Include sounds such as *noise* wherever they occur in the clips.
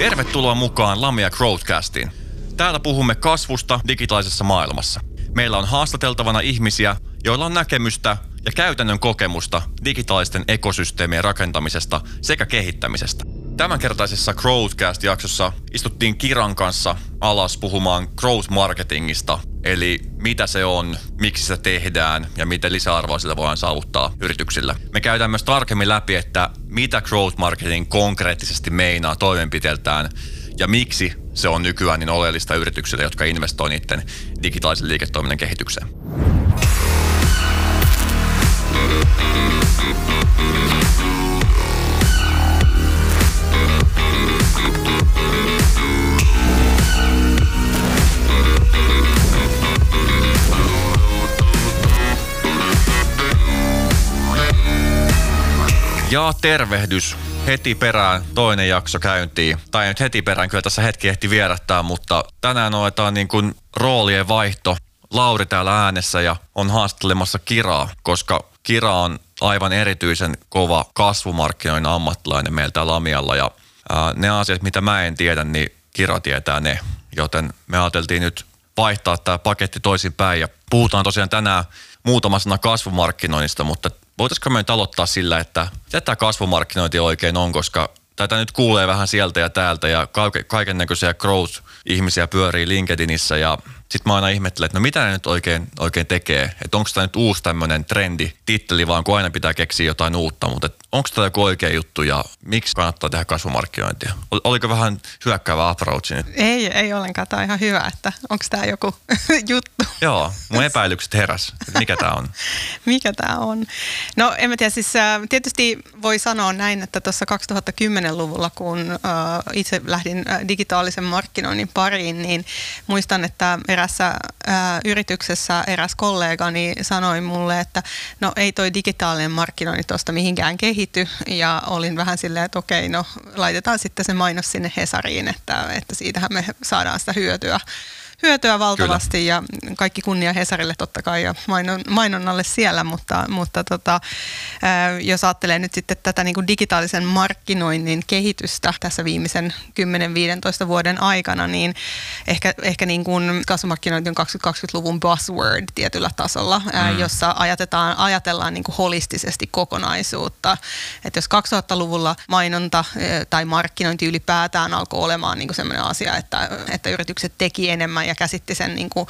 Tervetuloa mukaan Lamia Growthcastiin. Täällä puhumme kasvusta digitaalisessa maailmassa. Meillä on haastateltavana ihmisiä, joilla on näkemystä ja käytännön kokemusta digitaalisten ekosysteemien rakentamisesta sekä kehittämisestä. Tämänkertaisessa Growthcast-jaksossa istuttiin Kiran kanssa alas puhumaan growth marketingista, eli mitä se on, miksi se tehdään ja miten lisäarvoa sillä voidaan saavuttaa yrityksillä. Me käydään myös tarkemmin läpi, että mitä growth marketing konkreettisesti meinaa toimenpiteeltään ja miksi se on nykyään niin oleellista yrityksille, jotka investoivat niiden digitaalisen liiketoiminnan kehitykseen. Ja tervehdys heti perään toinen jakso käyntiin. Tai nyt heti perään, kyllä tässä hetki ehti vierättää, mutta tänään otetaan niin kuin roolien vaihto. Lauri täällä äänessä ja on haastattelemassa Kiraa, koska Kira on aivan erityisen kova kasvumarkkinoiden ammattilainen meiltä Lamialla ja ää, ne asiat, mitä mä en tiedä, niin Kira tietää ne. Joten me ajateltiin nyt vaihtaa tämä paketti toisinpäin ja puhutaan tosiaan tänään muutama sana kasvumarkkinoinnista, mutta voitaisiko me nyt aloittaa sillä, että mitä tämä kasvumarkkinointi oikein on, koska tätä nyt kuulee vähän sieltä ja täältä ja kaiken näköisiä growth-ihmisiä pyörii LinkedInissä ja sitten mä aina ihmettelen, että no mitä ne nyt oikein, oikein tekee. Että onko tämä nyt uusi tämmöinen trendi, titteli vaan, kun aina pitää keksiä jotain uutta. Mutta onko tämä joku oikea juttu ja miksi kannattaa tehdä kasvumarkkinointia? Oliko vähän hyökkäävä approach nyt? Ei, ei ollenkaan. Tämä on ihan hyvä, että onko tämä joku *laughs* juttu. Joo, mun epäilykset heräs. Mikä tämä on? *laughs* Mikä tämä on? No en mä tiedä, siis äh, tietysti voi sanoa näin, että tuossa 2010-luvulla, kun äh, itse lähdin äh, digitaalisen markkinoinnin pariin, niin muistan, että erässä ää, yrityksessä eräs kollegani sanoi mulle, että no ei toi digitaalinen markkinointi tuosta mihinkään kehity. Ja olin vähän silleen, että okei, no laitetaan sitten se mainos sinne Hesariin, että, että siitähän me saadaan sitä hyötyä hyötyä valtavasti Kyllä. ja kaikki kunnia Hesarille totta kai ja mainon, mainonnalle siellä, mutta, mutta tota, jos ajattelee nyt sitten tätä niin kuin digitaalisen markkinoinnin kehitystä tässä viimeisen 10-15 vuoden aikana, niin ehkä, ehkä niin kuin kasvumarkkinointi on 2020-luvun buzzword tietyllä tasolla, mm. jossa ajatetaan, ajatellaan niin kuin holistisesti kokonaisuutta. Että jos 2000-luvulla mainonta tai markkinointi ylipäätään alkoi olemaan niin kuin sellainen asia, että, että yritykset teki enemmän ja käsitti sen niin kuin,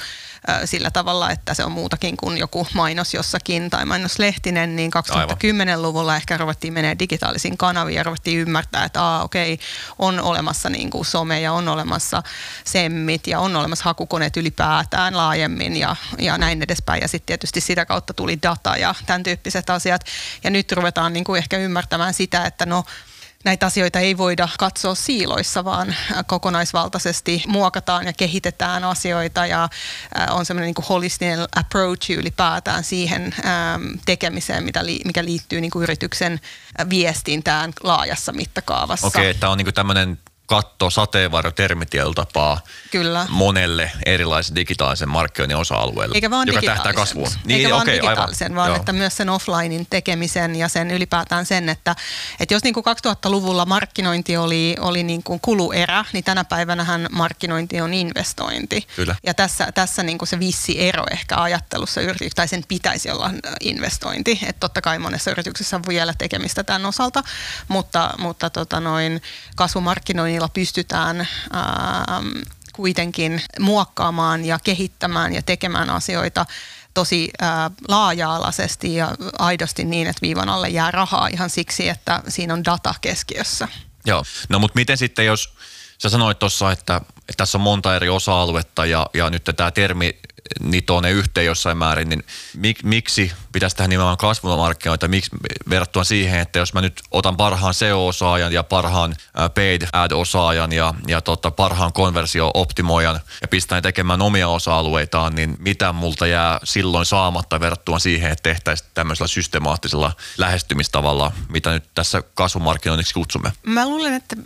sillä tavalla, että se on muutakin kuin joku mainos jossakin tai mainoslehtinen, niin 2010-luvulla ehkä ruvettiin menee digitaalisiin kanaviin ja ruvettiin ymmärtää, että aa, okei, on olemassa niin kuin some ja on olemassa semmit ja on olemassa hakukoneet ylipäätään laajemmin ja, ja näin edespäin. Ja sitten tietysti sitä kautta tuli data ja tämän tyyppiset asiat. Ja nyt ruvetaan niin kuin ehkä ymmärtämään sitä, että no näitä asioita ei voida katsoa siiloissa, vaan kokonaisvaltaisesti muokataan ja kehitetään asioita ja on semmoinen niin holistinen approach ylipäätään siihen tekemiseen, mikä liittyy niin kuin yrityksen viestintään laajassa mittakaavassa. Okei, okay, tämä on niin tämmöinen katto sateenvarjo tapaa Kyllä. monelle erilaisen digitaalisen markkinoinnin osa-alueelle, Eikä vaan joka tähtää kasvuun. Niin, Eikä vaan okay, digitaalisen, aivan. vaan Joo. että myös sen offlinein tekemisen ja sen ylipäätään sen, että, että jos niin kuin 2000-luvulla markkinointi oli, oli niin kuin kuluerä, niin tänä päivänähän markkinointi on investointi. Kyllä. Ja tässä, tässä niin kuin se vissi ero ehkä ajattelussa, tai sen pitäisi olla investointi. Että totta kai monessa yrityksessä on vielä tekemistä tämän osalta, mutta, mutta tota noin, kasvumarkkinoinnin millä pystytään ää, ähm, kuitenkin muokkaamaan ja kehittämään ja tekemään asioita tosi ää, äh, laaja-alaisesti ja aidosti niin, että viivan alle jää rahaa ihan siksi, että siinä on data keskiössä. Joo, no mutta miten sitten jos sä sanoit tuossa, että, että tässä on monta eri osa-aluetta ja, ja nyt tämä termi nitoo ne yhteen jossain määrin, niin mik, miksi pitäisi tehdä nimenomaan kasvumarkkinoita, miksi verrattuna siihen, että jos mä nyt otan parhaan SEO-osaajan ja parhaan paid ad-osaajan ja, ja tota, parhaan konversio-optimoijan ja pistän tekemään omia osa-alueitaan, niin mitä multa jää silloin saamatta verrattuna siihen, että tehtäisiin tämmöisellä systemaattisella lähestymistavalla, mitä nyt tässä kasvumarkkinoinniksi kutsumme? Mä luulen, että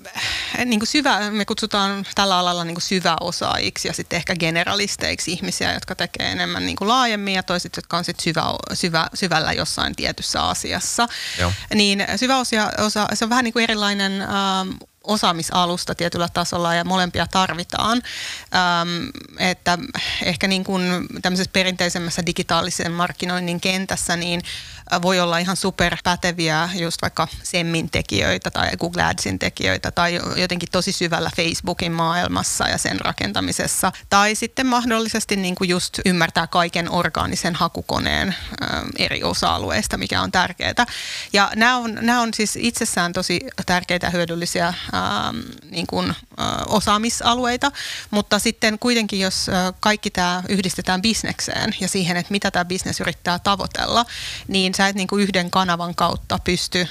eh, niin kuin syvä, me kutsutaan tällä alalla niin kuin syväosaajiksi ja sitten ehkä generalisteiksi ihmisiä, jotka tekee enemmän niin kuin laajemmin ja toiset, jotka on sitten syvä, syvä, syvällä jossain tietyssä asiassa. Joo. Niin syväosia, osa, se on vähän niin kuin erilainen ähm, osaamisalusta tietyllä tasolla ja molempia tarvitaan. Ähm, että ehkä niin kuin tämmöisessä perinteisemmässä digitaalisen markkinoinnin kentässä niin voi olla ihan superpäteviä just vaikka Semmin tekijöitä tai Google Adsin tekijöitä tai jotenkin tosi syvällä Facebookin maailmassa ja sen rakentamisessa. Tai sitten mahdollisesti niin kuin just ymmärtää kaiken orgaanisen hakukoneen eri osa-alueista, mikä on tärkeää. Ja nämä on, nämä on siis itsessään tosi tärkeitä hyödyllisiä ähm, niin kuin, äh, osaamisalueita, mutta sitten kuitenkin jos äh, kaikki tämä yhdistetään bisnekseen ja siihen, että mitä tämä bisnes yrittää tavoitella, niin sä et niin kuin yhden kanavan kautta pysty äh,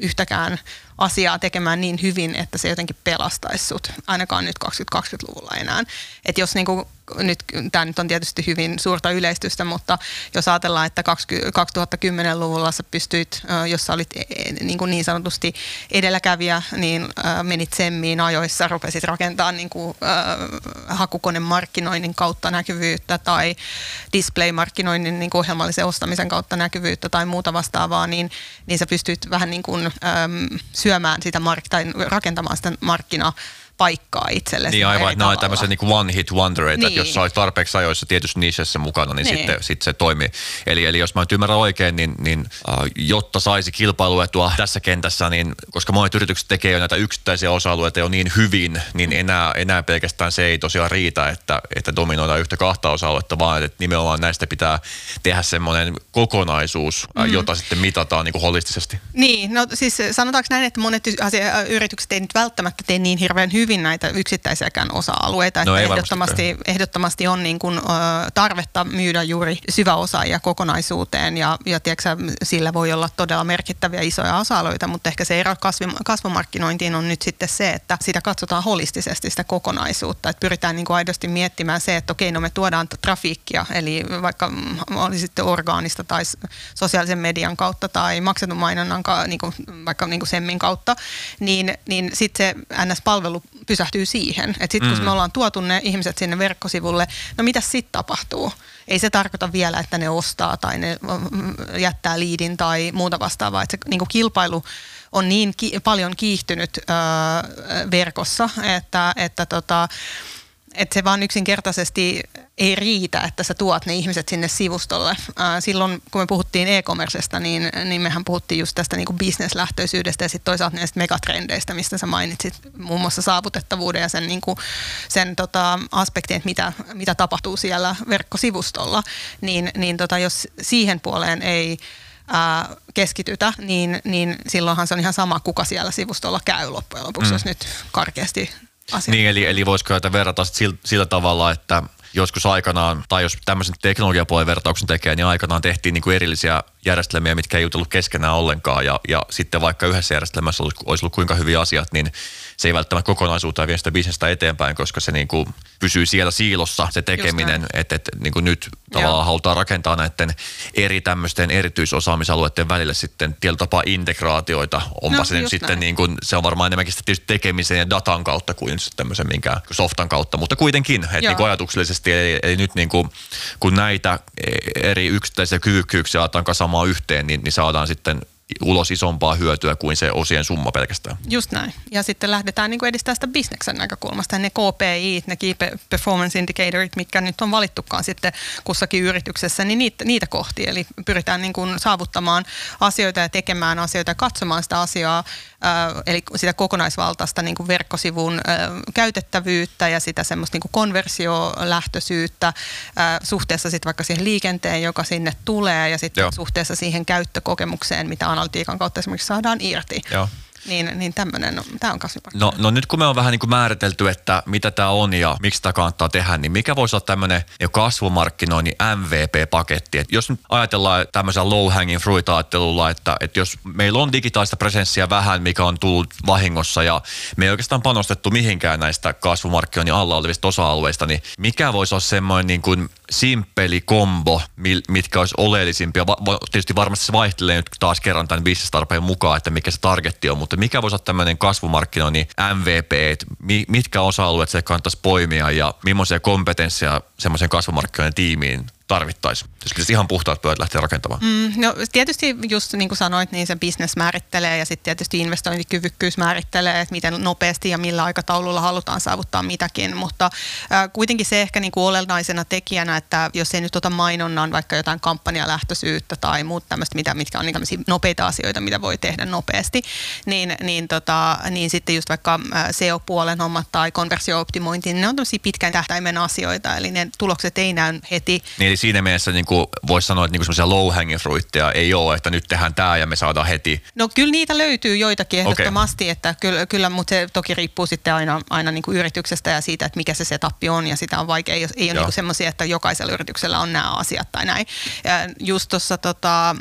yhtäkään asiaa tekemään niin hyvin, että se jotenkin pelastaisi sut, ainakaan nyt 2020-luvulla enää. Et jos niinku, nyt, tämä nyt on tietysti hyvin suurta yleistystä, mutta jos ajatellaan, että 2010-luvulla sä pystyit, jos sä olit e, e, niin, kuin niin sanotusti edelläkävijä, niin menit semmiin ajoissa, rupesit rakentaa niin kuin, hakukonemarkkinoinnin kautta näkyvyyttä tai display-markkinoinnin niin kuin ohjelmallisen ostamisen kautta näkyvyyttä tai muuta vastaavaa, niin, niin sä pystyt vähän niin kuin, syömään sitä mark- tai rakentamaan sitä markkinaa paikkaa itselle. Niin aivan, että nämä on tämmöisiä niin one hit wondereita, niin. että jos sä olet tarpeeksi ajoissa tietysti niisessä mukana, niin, niin. Sitten, sitten se toimii. Eli, eli jos mä nyt ymmärrän oikein, niin, niin äh, jotta saisi kilpailuetua tässä kentässä, niin koska monet yritykset tekee jo näitä yksittäisiä osa-alueita jo niin hyvin, niin enää, enää pelkästään se ei tosiaan riitä, että, että dominoidaan yhtä kahta osa-aluetta, vaan että nimenomaan näistä pitää tehdä semmoinen kokonaisuus, mm. jota sitten mitataan niin kuin holistisesti. Niin, no siis sanotaanko näin, että monet asia, yritykset ei nyt välttämättä tee niin hirveän hyvin hyvin näitä yksittäisiäkään osa-alueita. No että ehdottomasti, ehdottomasti on niin kuin, ö, tarvetta myydä juuri syväosaajia kokonaisuuteen ja, ja tiedätkö, sillä voi olla todella merkittäviä isoja osa-alueita, mutta ehkä se ero kasvumarkkinointiin on nyt sitten se, että sitä katsotaan holistisesti sitä kokonaisuutta. Että pyritään niin kuin aidosti miettimään se, että okei, no me tuodaan trafiikkia, eli vaikka oli sitten orgaanista tai sosiaalisen median kautta tai maksetun mainonnan, niin kuin, vaikka niin kuin Semmin kautta, niin, niin sitten se NS-palvelu pysähtyy siihen. Että sitten kun mm. me ollaan tuotu ne ihmiset sinne verkkosivulle, no mitä sitten tapahtuu? Ei se tarkoita vielä, että ne ostaa tai ne jättää liidin tai muuta vastaavaa. Että se niin kuin kilpailu on niin ki- paljon kiihtynyt öö, verkossa, että, että tota, että se vaan yksinkertaisesti ei riitä, että sä tuot ne ihmiset sinne sivustolle. Silloin, kun me puhuttiin e-commercesta, niin, niin mehän puhuttiin just tästä niin bisneslähtöisyydestä ja sitten toisaalta näistä megatrendeistä, mistä sä mainitsit, muun muassa saavutettavuuden ja sen, niin kuin, sen tota, aspektin, että mitä, mitä tapahtuu siellä verkkosivustolla. Niin, niin tota, jos siihen puoleen ei ää, keskitytä, niin, niin silloinhan se on ihan sama, kuka siellä sivustolla käy loppujen lopuksi, mm. jos nyt karkeasti asia. Niin, eli, eli voisiko tätä verrata sillä, sillä tavalla, että joskus aikanaan, tai jos tämmöisen teknologiapuolen vertauksen tekee, niin aikanaan tehtiin niin kuin erillisiä järjestelmiä, mitkä ei jutellut keskenään ollenkaan, ja, ja sitten vaikka yhdessä järjestelmässä olisi, olisi ollut kuinka hyviä asiat, niin se ei välttämättä kokonaisuutta vie sitä bisnestä eteenpäin, koska se niin kuin pysyy siellä siilossa se tekeminen, että et, niin kuin nyt tavallaan Joo. halutaan rakentaa näiden eri tämmöisten erityisosaamisalueiden välille sitten tietyllä tapaa integraatioita. Onpa no, se nyt sitten niin kuin, se on varmaan enemmänkin tietysti tekemisen ja datan kautta kuin tämmöisen minkä softan kautta, mutta kuitenkin, että niin kuin ajatuksellisesti ei, ei nyt niin kuin, kun näitä eri yksittäisiä kyvykkyyksiä aletaan kasaamaan yhteen, niin, niin saadaan sitten ulos isompaa hyötyä kuin se osien summa pelkästään. Just näin. Ja sitten lähdetään niin kuin edistää sitä bisneksen näkökulmasta. Ne KPI, ne Key Performance Indicatorit, mitkä nyt on valittukaan sitten kussakin yrityksessä, niin niitä, niitä kohti. Eli pyritään niin kuin saavuttamaan asioita ja tekemään asioita ja katsomaan sitä asiaa, äh, eli sitä kokonaisvaltaista niin kuin verkkosivun äh, käytettävyyttä ja sitä semmoista niin kuin konversiolähtöisyyttä äh, suhteessa sitten vaikka siihen liikenteen, joka sinne tulee ja sitten Joo. suhteessa siihen käyttökokemukseen, mitä analytiikan kautta esimerkiksi saadaan irti. Joo. Niin, niin tämmöinen, no, tämä on No, no nyt kun me on vähän niin kuin määritelty, että mitä tämä on ja miksi tämä kannattaa tehdä, niin mikä voisi olla tämmöinen kasvumarkkinoinnin MVP-paketti? Et jos nyt ajatellaan tämmöisellä low hanging fruit ajattelulla, että, että jos meillä on digitaalista presenssiä vähän, mikä on tullut vahingossa ja me ei oikeastaan panostettu mihinkään näistä kasvumarkkinoinnin alla olevista osa-alueista, niin mikä voisi olla semmoinen niin kuin simppeli kombo, mitkä olisi oleellisimpia. Tietysti varmasti se vaihtelee nyt taas kerran tämän bisnestarpeen mukaan, että mikä se targetti on, mutta mikä voisi olla tämmöinen kasvumarkkinoinnin MVP, että mitkä osa-alueet se kannattaisi poimia ja millaisia kompetensseja semmoisen kasvumarkkinoinnin tiimiin tarvittaisiin? Jos pitäisi ihan puhtaat pöydät lähteä rakentamaan. Mm, no tietysti just niin kuin sanoit, niin se business määrittelee ja sitten tietysti investointikyvykkyys määrittelee, että miten nopeasti ja millä aikataululla halutaan saavuttaa mitäkin, mutta äh, kuitenkin se ehkä niin kuin olennaisena tekijänä, että jos ei nyt ota mainonnan vaikka jotain kampanjalähtöisyyttä tai muut tämmöistä, mitä, mitkä on niin nopeita asioita, mitä voi tehdä nopeasti, niin, niin, tota, niin sitten just vaikka SEO-puolen hommat tai konversiooptimointi, niin ne on tosi pitkän tähtäimen asioita, eli ne tulokset ei näy heti. Niin eli siinä mielessä niin voisi sanoa, että niin semmoisia low hanging fruitteja ei ole, että nyt tehdään tämä ja me saadaan heti. No kyllä niitä löytyy joitakin ehdottomasti, okay. että kyllä, kyllä, mutta se toki riippuu sitten aina, aina niin kuin yrityksestä ja siitä, että mikä se setappi on ja sitä on vaikea, ei, ei ole niin semmoisia, että jokaisella yrityksellä on nämä asiat tai näin. Ja just tuossa tota,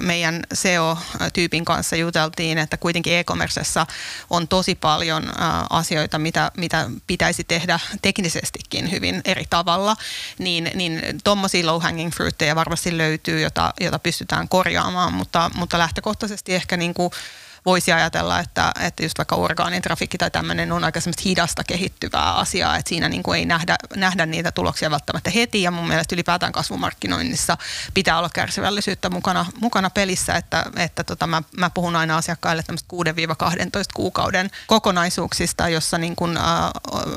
meidän SEO-tyypin kanssa juteltiin, että kuitenkin e-commercessa on tosi paljon asioita, mitä, mitä pitäisi tehdä teknisestikin hyvin eri tavalla, niin, niin tuommoisia low hanging fruitteja varmasti löytyy, jota, jota pystytään korjaamaan, mutta, mutta lähtökohtaisesti ehkä niin kuin voisi ajatella, että, että just vaikka orgaanitrafikki tai tämmöinen on aika semmoista hidasta kehittyvää asiaa, että siinä niin kuin ei nähdä, nähdä niitä tuloksia välttämättä heti ja mun mielestä ylipäätään kasvumarkkinoinnissa pitää olla kärsivällisyyttä mukana, mukana pelissä, että, että tota, mä, mä puhun aina asiakkaille tämmöistä 6-12 kuukauden kokonaisuuksista, jossa niin kuin, ä,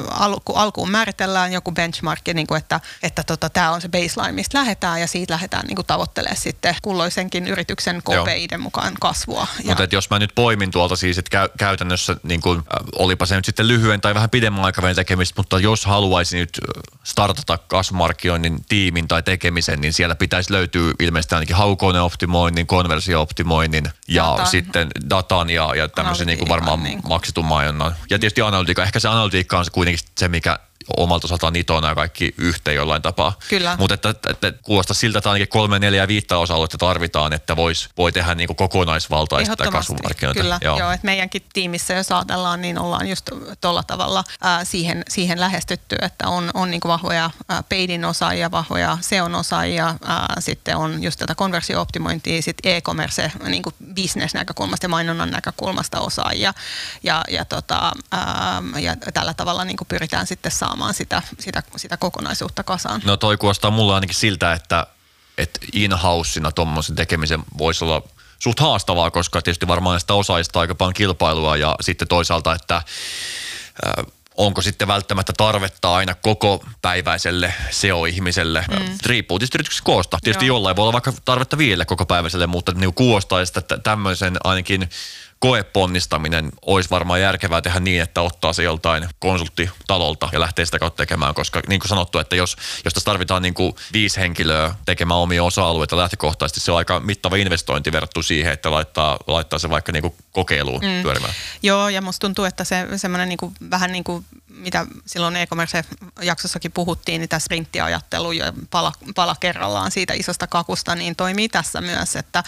alku, alkuun määritellään joku benchmark, niin kuin, että, että tota, tämä on se baseline, mistä lähdetään ja siitä lähdetään niin kuin tavoittelemaan sitten kulloisenkin yrityksen KPIiden mukaan kasvua. Mutta jos mä nyt poimin tuolta siis, että käy, käytännössä niin kuin, äh, olipa se nyt sitten lyhyen tai vähän pidemmän aikavälin tekemistä, mutta jos haluaisi nyt äh, startata kasvumarkkinoinnin tiimin tai tekemisen, niin siellä pitäisi löytyä ilmeisesti ainakin haukoneoptimoinnin, konversiooptimoinnin ja datan. sitten datan ja, ja tämmöisen niin kuin varmaan niin kuin. maksetun mainonnan. Ja tietysti analytiikka. Ehkä se analytiikka on se kuitenkin se, mikä omalta osaltaan nitoa nämä kaikki yhteen jollain tapaa. Kyllä. Mutta että, että, että kuulostaa siltä, että ainakin kolme, neljä, viittä osa-aluetta tarvitaan, että vois, voi tehdä niin kokonaisvaltaista kasvumarkkinoita. Kyllä, joo. joo että meidänkin tiimissä, jos ajatellaan, niin ollaan just tuolla tavalla ää, siihen, siihen lähestytty, että on, on niin vahvoja ää, peidin osaajia, vahvoja SEOn osaajia, ää, sitten on just tätä konversio-optimointia, sitten e-commerce niin kuin business-näkökulmasta ja mainonnan näkökulmasta osaajia. Ja, ja, tota, ää, ja tällä tavalla niin pyritään sitten saamaan saamaan sitä, sitä, sitä kokonaisuutta kasaan. No toi kuulostaa mulla ainakin siltä, että, että in-houseina tuommoisen tekemisen voisi olla suht haastavaa, koska tietysti varmaan sitä osaista aika paljon kilpailua ja sitten toisaalta, että äh, onko sitten välttämättä tarvetta aina koko päiväiselle SEO-ihmiselle. Mm. Riippuu tietysti yrityksestä koosta. Tietysti Joo. jollain voi olla vaikka tarvetta viidelle koko päiväiselle, mutta niin kuulostaa että tämmöisen ainakin koeponnistaminen olisi varmaan järkevää tehdä niin, että ottaa se joltain konsulttitalolta ja lähtee sitä kautta tekemään, koska niin kuin sanottu, että jos, jos tässä tarvitaan niin kuin viisi henkilöä tekemään omia osa-alueita lähtökohtaisesti, se on aika mittava investointi verrattuna siihen, että laittaa, laittaa se vaikka niin kuin kokeiluun mm. pyörimään. Joo, ja musta tuntuu, että se semmoinen niin kuin, vähän niin kuin mitä silloin e-commerce-jaksossakin puhuttiin, niin tämä sprinttiajattelu ja pala, pala kerrallaan siitä isosta kakusta, niin toimii tässä myös, että,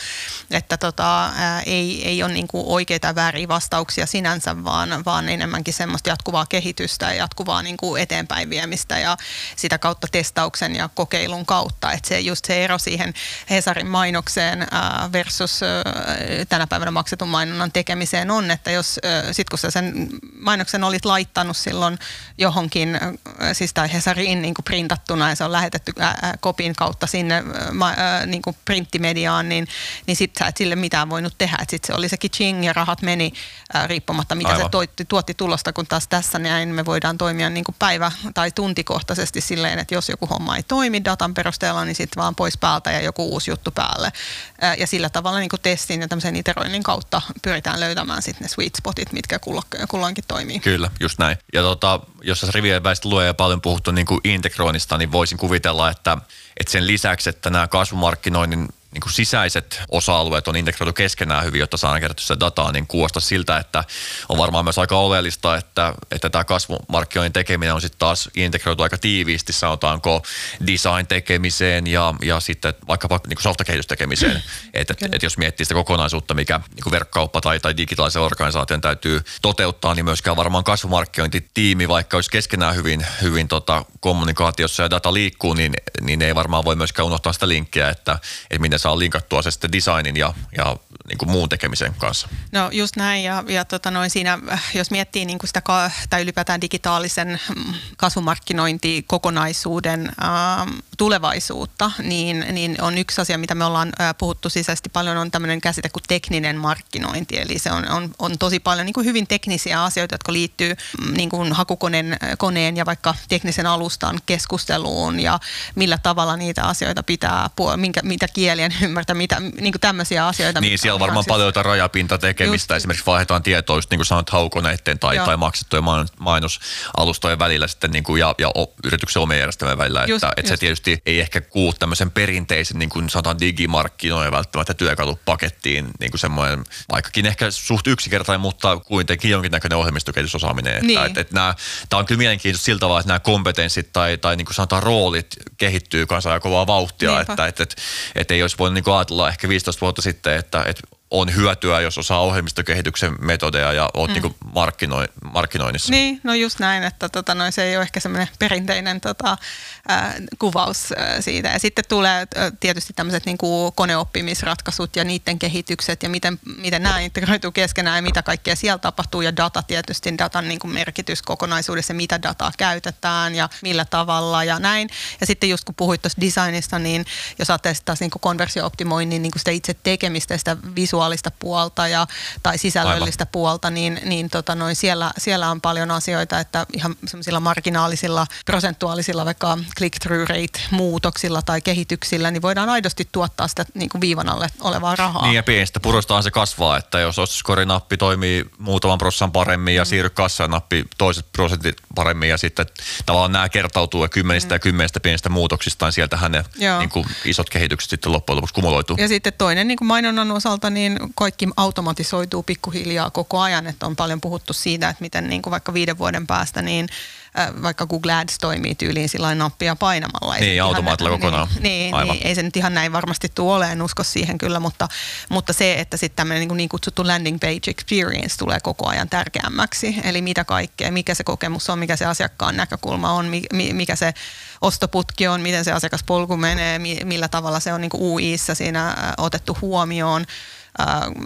että tota, ää, ei, ei ole niin kuin oikeita vääriä vastauksia sinänsä, vaan, vaan enemmänkin semmoista jatkuvaa kehitystä ja jatkuvaa niin kuin eteenpäin viemistä ja sitä kautta testauksen ja kokeilun kautta. Että se just se ero siihen Hesarin mainokseen ää, versus ää, tänä päivänä maksetun mainonnan tekemiseen on, että jos sit kun sä sen mainoksen olit laittanut silloin johonkin, siis tai Hesariin niin kuin printattuna ja se on lähetetty ää, kopin kautta sinne niin kuin printtimediaan, niin, niin sitten sä et sille mitään voinut tehdä. Sitten se oli se kiching ja rahat meni riippumatta, mitä Aivan. se tuotti, tuotti tulosta, kun taas tässä näin me voidaan toimia niin kuin päivä- tai tuntikohtaisesti silleen, että jos joku homma ei toimi datan perusteella, niin sitten vaan pois päältä ja joku uusi juttu päälle. Ää, ja sillä tavalla niin kuin testin ja tämmöisen iteroinnin kautta pyritään löytämään sitten ne sweet spotit, mitkä kulloinkin toimii. Kyllä, just näin. Ja tota, jos tässä rivien väistä lue ja paljon puhuttu niin kuin integroinnista, niin voisin kuvitella, että, että sen lisäksi, että nämä kasvumarkkinoinnin niin kuin sisäiset osa-alueet on integroitu keskenään hyvin, jotta saadaan kerättyä sitä dataa, niin kuulostaa siltä, että on varmaan myös aika oleellista, että, että tämä kasvumarkkinoinnin tekeminen on sitten taas integroitu aika tiiviisti, sanotaanko design tekemiseen ja, ja sitten vaikkapa niin kuin softakehitystekemiseen. että et, et jos miettii sitä kokonaisuutta, mikä niin kuin verkkauppa tai, tai digitaalisen organisaation täytyy toteuttaa, niin myöskään varmaan kasvumarkkinointitiimi, vaikka olisi keskenään hyvin, hyvin tota, kommunikaatiossa ja data liikkuu, niin, niin ei varmaan voi myöskään unohtaa sitä linkkiä, että, että miten saa linkattua se sitten designin ja, ja niin kuin muun tekemisen kanssa. No just näin ja, ja tota noin siinä, jos miettii niin kuin sitä ka- tai ylipäätään digitaalisen mm, kasvumarkkinointikokonaisuuden ähm, tulevaisuutta, niin, niin on yksi asia, mitä me ollaan äh, puhuttu sisäisesti paljon, on tämmöinen käsite kuin tekninen markkinointi. Eli se on, on, on tosi paljon niin kuin hyvin teknisiä asioita, jotka liittyy mm, niin kuin hakukoneen koneen ja vaikka teknisen alustan keskusteluun ja millä tavalla niitä asioita pitää, minkä, mitä kielien ymmärtää, mitä, niin kuin tämmöisiä asioita. Niin, siellä on varmaan siis... paljon jotain rajapintatekemistä. Just... Esimerkiksi vaihdetaan tietoa, just niin kuin sanoit, haukoneiden tai, tai maksettujen mainosalustojen välillä sitten niin kuin, ja, ja yrityksen omien järjestelmien välillä. Just, että, että se tietysti ei ehkä kuulu tämmöisen perinteisen niin kuin sanotaan digimarkkinoiden välttämättä työkalupakettiin niin kuin semmoinen, vaikkakin ehkä suht yksinkertainen, mutta kuitenkin jonkinnäköinen ohjelmistokehitysosaaminen. Että, niin. että, että nämä, tämä on kyllä mielenkiintoista siltä tavalla, että nämä kompetenssit tai, tai niin kuin sanotaan roolit kehittyy kanssa aika kovaa vauhtia, Niinpä. että, että, että, että ei olisi voinut niin ajatella ehkä 15 vuotta sitten, että, että on hyötyä, jos osaa ohjelmistokehityksen metodeja ja oot mm. niin markkinoi, markkinoinnissa. Niin, no just näin, että tota, no, se ei ole ehkä semmoinen perinteinen tota, äh, kuvaus äh, siitä. Ja sitten tulee äh, tietysti tämmöiset niin kuin koneoppimisratkaisut ja niiden kehitykset ja miten, miten nämä integroituu keskenään ja mitä kaikkea siellä tapahtuu ja data tietysti, datan niin kuin merkitys kokonaisuudessa, mitä dataa käytetään ja millä tavalla ja näin. Ja sitten just kun puhuit tuosta designista, niin jos ajattelee taas niin konversio-optimoinnin niin kuin sitä itse tekemistä, sitä visuaalista puolta ja, tai sisällöllistä Aivan. puolta, niin, niin tota noin siellä, siellä on paljon asioita, että ihan semmoisilla marginaalisilla, prosentuaalisilla vaikka click-through rate-muutoksilla tai kehityksillä, niin voidaan aidosti tuottaa sitä niin kuin viivan alle olevaa rahaa. Niin ja pienestä purostahan se kasvaa, että jos ostoskorinappi toimii muutaman prosessan paremmin ja mm. siirry nappi toiset prosentit paremmin ja sitten tavallaan nämä kertautuu ja kymmenistä mm. ja kymmenistä pienistä muutoksista, niin sieltähän ne niin kuin isot kehitykset sitten loppujen lopuksi kumuloituu. Ja sitten toinen niin kuin mainonnan osalta, niin kaikki automatisoituu pikkuhiljaa koko ajan, että on paljon puhuttu siitä, että miten niin kuin vaikka viiden vuoden päästä, niin vaikka Google Ads toimii tyyliin sillä nappia painamalla. Ei niin, automaatilla niin, kokonaan. Niin, niin, niin, ei se nyt ihan näin varmasti tule ole, en usko siihen kyllä, mutta, mutta se, että sitten tämmöinen niin, niin kutsuttu landing page experience tulee koko ajan tärkeämmäksi. Eli mitä kaikkea, mikä se kokemus on, mikä se asiakkaan näkökulma on, mikä se ostoputki on, miten se asiakaspolku menee, millä tavalla se on niin kuin UIissa siinä otettu huomioon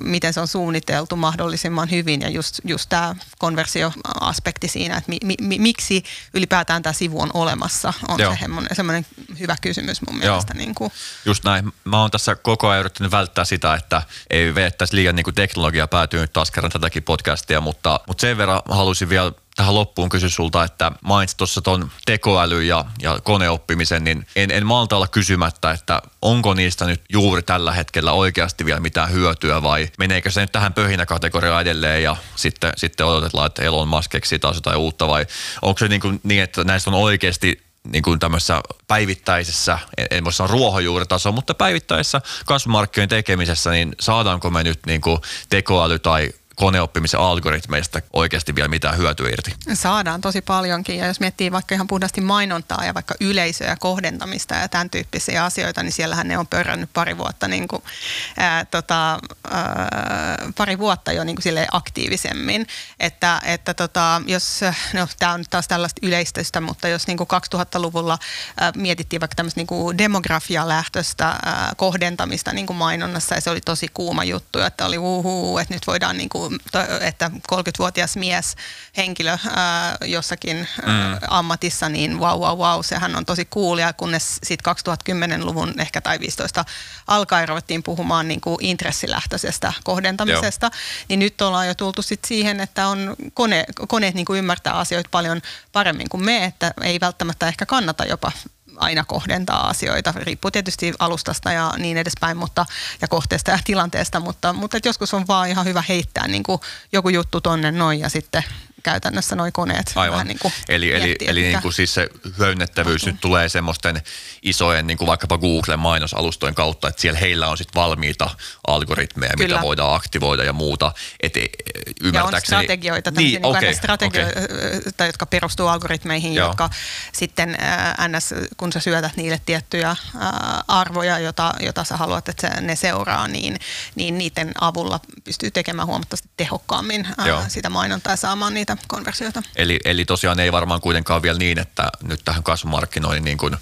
miten se on suunniteltu mahdollisimman hyvin ja just, just tämä konversioaspekti siinä, että mi, mi, miksi ylipäätään tämä sivu on olemassa, on Joo. se semmoinen hyvä kysymys mun mielestä. Niin kuin. Just näin. Mä oon tässä koko ajan yrittänyt välttää sitä, että ei veettäisi liian niin kuin teknologia päätyy nyt taas kerran tätäkin podcastia, mutta, mutta sen verran halusin vielä tähän loppuun kysy sulta, että mainitsit tuossa tuon tekoäly ja, ja koneoppimisen, niin en, en malta olla kysymättä, että onko niistä nyt juuri tällä hetkellä oikeasti vielä mitään hyötyä vai meneekö se nyt tähän pöhinäkategoriaan edelleen ja sitten, sitten odotetaan, että Elon Musk keksii taas jotain uutta vai onko se niin, kuin niin että näistä on oikeasti niin kuin tämmöisessä päivittäisessä, en, en voi sanoa ruohonjuuritaso, mutta päivittäisessä kasvumarkkinoiden tekemisessä, niin saadaanko me nyt niin kuin tekoäly tai koneoppimisen algoritmeista oikeasti vielä mitään hyötyä irti? Saadaan tosi paljonkin ja jos miettii vaikka ihan puhdasti mainontaa ja vaikka yleisöä kohdentamista ja tämän tyyppisiä asioita, niin siellähän ne on pörrännyt pari vuotta, niin kuin, ää, tota, ää, pari vuotta jo niin kuin aktiivisemmin. Että, että tota, jos, no tämä on taas tällaista yleistystä, mutta jos niin kuin 2000-luvulla ää, mietittiin vaikka tämmöistä niin kuin demografialähtöistä kohdentamista niin kuin mainonnassa ja se oli tosi kuuma juttu, että oli uhuu, että nyt voidaan niin kuin että 30-vuotias mies henkilö ää, jossakin ää, mm. ammatissa, niin wow, wow, wow, sehän on tosi. Ja kunnes sitten 2010-luvun ehkä tai 15 alkaen ruvettiin puhumaan niin kuin intressilähtöisestä kohdentamisesta, Joo. niin nyt ollaan jo tultu sit siihen, että on kone, koneet niin kuin ymmärtää asioita paljon paremmin kuin me, että ei välttämättä ehkä kannata jopa aina kohdentaa asioita. Riippuu tietysti alustasta ja niin edespäin mutta, ja kohteesta ja tilanteesta, mutta, mutta joskus on vaan ihan hyvä heittää niin kuin joku juttu tonne noin ja sitten käytännössä noin koneet. Aivan. niin kuin eli eli, eli niin kuin siis se hyödynnettävyys nyt tulee semmoisten isojen niin kuin vaikkapa Googlen mainosalustojen kautta, että siellä heillä on sitten valmiita algoritmeja, Kyllä. mitä voidaan aktivoida ja muuta. Et, e, ja on strategioita, niin, okay, strategioita okay. jotka perustuu algoritmeihin, Joo. jotka sitten äh, ns, kun sä syötät niille tiettyjä äh, arvoja, jota, jota sä haluat, että se, ne seuraa, niin, niin niiden avulla pystyy tekemään huomattavasti tehokkaammin äh, sitä mainontaa ja saamaan niitä konversioita. Eli, eli tosiaan ei varmaan kuitenkaan vielä niin, että nyt tähän kasvumarkkinoihin niin kuin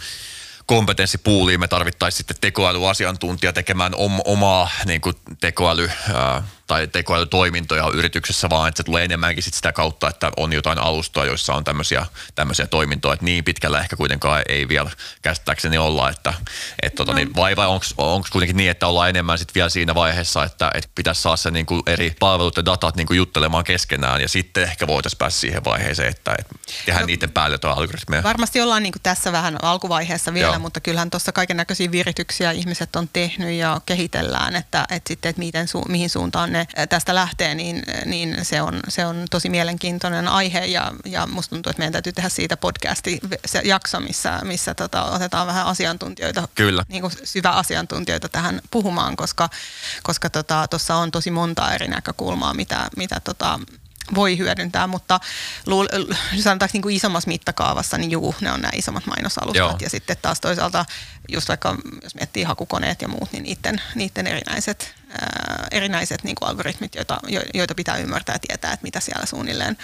kompetenssipuuliin me tarvittaisiin sitten tekoälyasiantuntija tekemään om, omaa niin kuin tekoäly, ää, tai tekoälytoimintoja yrityksessä, vaan että se tulee enemmänkin sit sitä kautta, että on jotain alustoja, joissa on tämmöisiä, tämmöisiä toimintoja, että niin pitkällä ehkä kuitenkaan ei vielä käsittääkseni olla, että et tota, no. niin, vai, vai onko kuitenkin niin, että ollaan enemmän sit vielä siinä vaiheessa, että et pitäisi saada se niin kuin eri palvelut ja datat niin kuin juttelemaan keskenään ja sitten ehkä voitaisiin päästä siihen vaiheeseen, että et tehdään no, niiden päälle jotain algoritmeja. Varmasti ollaan niin kuin tässä vähän alkuvaiheessa vielä, Joo. mutta kyllähän tuossa kaiken näköisiä virityksiä ihmiset on tehnyt ja kehitellään, että, että sitten, että miten su, mihin suuntaan ne tästä lähtee, niin, niin se, on, se on tosi mielenkiintoinen aihe ja, ja musta tuntuu, että meidän täytyy tehdä siitä podcasti se jakso, missä, missä tota, otetaan vähän asiantuntijoita, Kyllä. Niin kuin syvä asiantuntijoita tähän puhumaan, koska koska tuossa tota, on tosi monta eri näkökulmaa, mitä, mitä tota, voi hyödyntää, mutta luul, sanotaanko niin kuin isommassa mittakaavassa, niin juu, ne on nämä isommat mainosalustat. Joo. Ja sitten taas toisaalta, just vaikka jos miettii hakukoneet ja muut, niin niiden, niiden erinäiset, erinäiset niin kuin algoritmit, joita, joita pitää ymmärtää ja tietää, että mitä siellä suunnilleen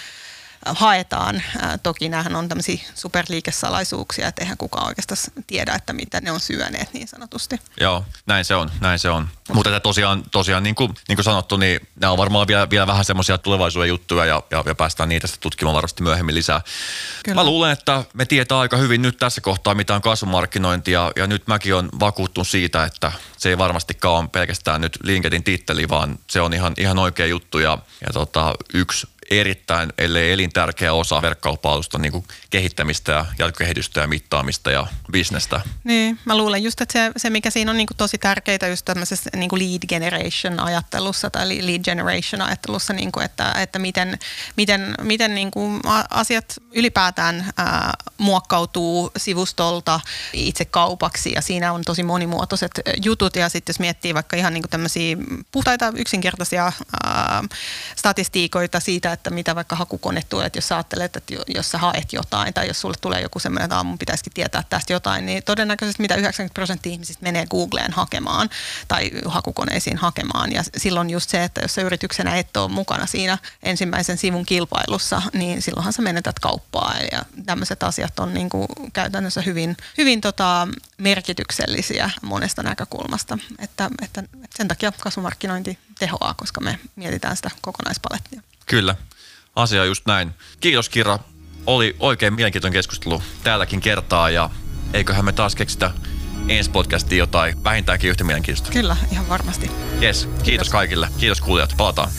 haetaan. Toki näähän on tämmöisiä superliikesalaisuuksia, että eihän kukaan oikeastaan tiedä, että mitä ne on syöneet niin sanotusti. Joo, näin se on, näin se on. Mutta että tosiaan, tosiaan niin, kuin, niin kuin sanottu, niin nämä on varmaan vielä, vielä vähän semmoisia tulevaisuuden juttuja ja, ja, ja päästään niitä sitten tutkimaan varmasti myöhemmin lisää. Kyllä. Mä luulen, että me tietää aika hyvin nyt tässä kohtaa, mitä on kasvumarkkinointi ja, ja nyt mäkin on vakuuttunut siitä, että se ei varmastikaan ole pelkästään nyt LinkedIn titteli, vaan se on ihan, ihan oikea juttu ja, ja tota, yksi erittäin, ellei elintärkeä osa verkkaupalvelusta niin kehittämistä ja jatkokehitystä ja mittaamista ja bisnestä. Niin, mä luulen just, että se, se mikä siinä on niin tosi tärkeää just tämmöisessä niin lead generation ajattelussa tai lead generation ajattelussa, niin kuin, että, että miten, miten, miten niin kuin asiat ylipäätään ää, muokkautuu sivustolta itse kaupaksi ja siinä on tosi monimuotoiset jutut ja sitten jos miettii vaikka ihan niin tämmöisiä puhtaita yksinkertaisia ää, statistiikoita siitä, että mitä vaikka hakukone tulee, että jos sä ajattelet, että jos sä haet jotain tai jos sulle tulee joku semmoinen, että aamun pitäisikin tietää tästä jotain, niin todennäköisesti mitä 90 prosenttia ihmisistä menee Googleen hakemaan tai hakukoneisiin hakemaan. Ja silloin just se, että jos sä yrityksenä et ole mukana siinä ensimmäisen sivun kilpailussa, niin silloinhan sä menetät kauppaa. Ja tämmöiset asiat on niin kuin käytännössä hyvin, hyvin tota merkityksellisiä monesta näkökulmasta. Että, että sen takia kasvumarkkinointi tehoaa, koska me mietitään sitä kokonaispalettia. Kyllä, asia just näin. Kiitos Kira, oli oikein mielenkiintoinen keskustelu täälläkin kertaa ja eiköhän me taas keksitä ensi podcastiin jotain vähintäänkin yhtä mielenkiintoista. Kyllä, ihan varmasti. Yes, kiitos, kiitos. kaikille. Kiitos kuulijat, palataan.